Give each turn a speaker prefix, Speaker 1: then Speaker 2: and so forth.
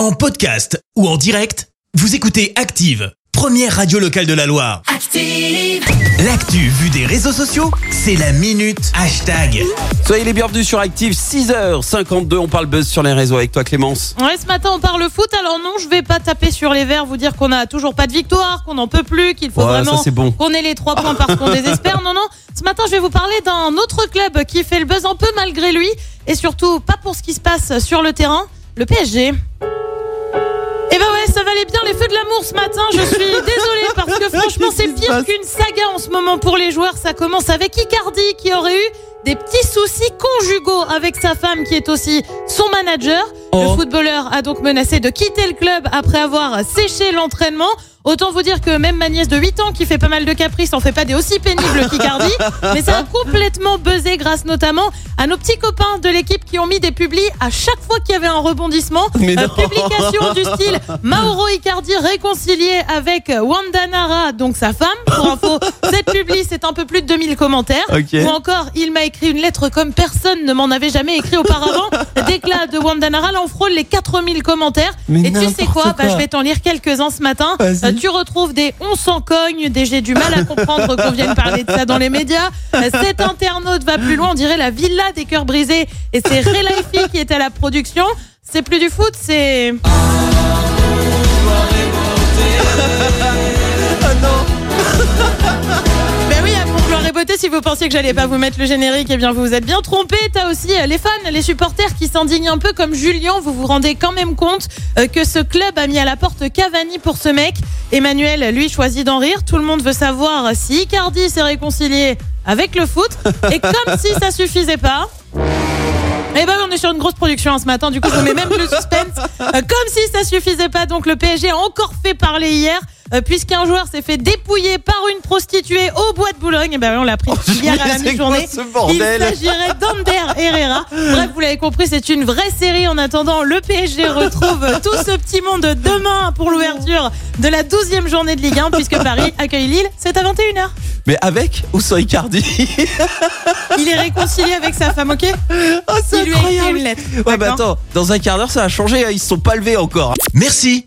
Speaker 1: En podcast ou en direct, vous écoutez Active, première radio locale de la Loire.
Speaker 2: Active.
Speaker 1: L'actu vue des réseaux sociaux, c'est la minute hashtag.
Speaker 3: Soyez les bienvenus sur Active, 6h52, on parle buzz sur les réseaux avec toi Clémence.
Speaker 4: Ouais, ce matin on parle foot, alors non, je vais pas taper sur les verres, vous dire qu'on a toujours pas de victoire, qu'on n'en peut plus, qu'il faut
Speaker 3: Ouais,
Speaker 4: vraiment
Speaker 3: ça, c'est bon.
Speaker 4: qu'on ait les trois points parce qu'on désespère. Non, non, ce matin je vais vous parler d'un autre club qui fait le buzz un peu malgré lui, et surtout pas pour ce qui se passe sur le terrain, le PSG. Valait bien les feux de l'amour ce matin. Je suis désolée parce que franchement, c'est pire qu'une saga en ce moment pour les joueurs. Ça commence avec Icardi qui aurait eu des petits soucis conjugaux avec sa femme qui est aussi son manager.
Speaker 3: Oh.
Speaker 4: Le footballeur a donc menacé de quitter le club après avoir séché l'entraînement. Autant vous dire que même ma nièce de 8 ans qui fait pas mal de caprices en fait pas des aussi pénibles qu'Icardi. Mais ça a complètement buzzé grâce notamment à nos petits copains de l'équipe qui ont mis des publis à chaque fois qu'il y avait un rebondissement.
Speaker 3: Mais non.
Speaker 4: publication du style Mauro Icardi réconcilié avec Wanda Nara, donc sa femme. Pour info, cette publi c'est un peu plus de 2000 commentaires. Ou encore, il m'a écrit une lettre comme personne ne m'en avait jamais écrit auparavant. Déclat de Wanda Nara, là on frôle les 4000 commentaires.
Speaker 3: Mais
Speaker 4: Et tu sais quoi, Bah,
Speaker 3: quoi.
Speaker 4: Je vais t'en lire quelques-uns ce matin. Euh, tu retrouves des on s'en cogne, des j'ai du mal à comprendre qu'on vienne parler de ça dans les médias. Euh, Cet internaute va plus loin, on dirait la villa des cœurs brisés. Et c'est Relaifi qui est à la production. C'est plus du foot, c'est... si vous pensiez que j'allais pas vous mettre le générique, eh bien vous vous êtes bien trompé. T'as aussi euh, les fans, les supporters qui s'indignent un peu comme Julien. Vous vous rendez quand même compte euh, que ce club a mis à la porte Cavani pour ce mec. Emmanuel, lui, choisit d'en rire. Tout le monde veut savoir si Icardi s'est réconcilié avec le foot. Et comme si ça suffisait pas. Eh ben, on est sur une grosse production hein, ce matin. Du coup, vous mets même le suspense. Euh, comme si ça suffisait pas, donc le PSG a encore fait parler hier, puisqu'un joueur s'est fait dépouiller par une prostituée au bois de Boulogne. Eh ben, on l'a pris hier à la mi-journée.
Speaker 3: quoi ce bordel
Speaker 4: Il s'agirait d'Ander Herrera. Bref, vous l'avez compris, c'est une vraie série. En attendant, le PSG retrouve tout ce petit monde demain pour l'ouverture de la 12e journée de Ligue 1, puisque Paris accueille Lille. C'est à 21h.
Speaker 3: Mais avec ou sans Icardi
Speaker 4: Il est réconcilié avec sa femme, ok
Speaker 3: Oh,
Speaker 4: Il lui a écrit une lettre.
Speaker 3: Ouais, bah attends, dans un quart d'heure ça a changé, hein, ils se sont pas levés encore.
Speaker 1: Merci,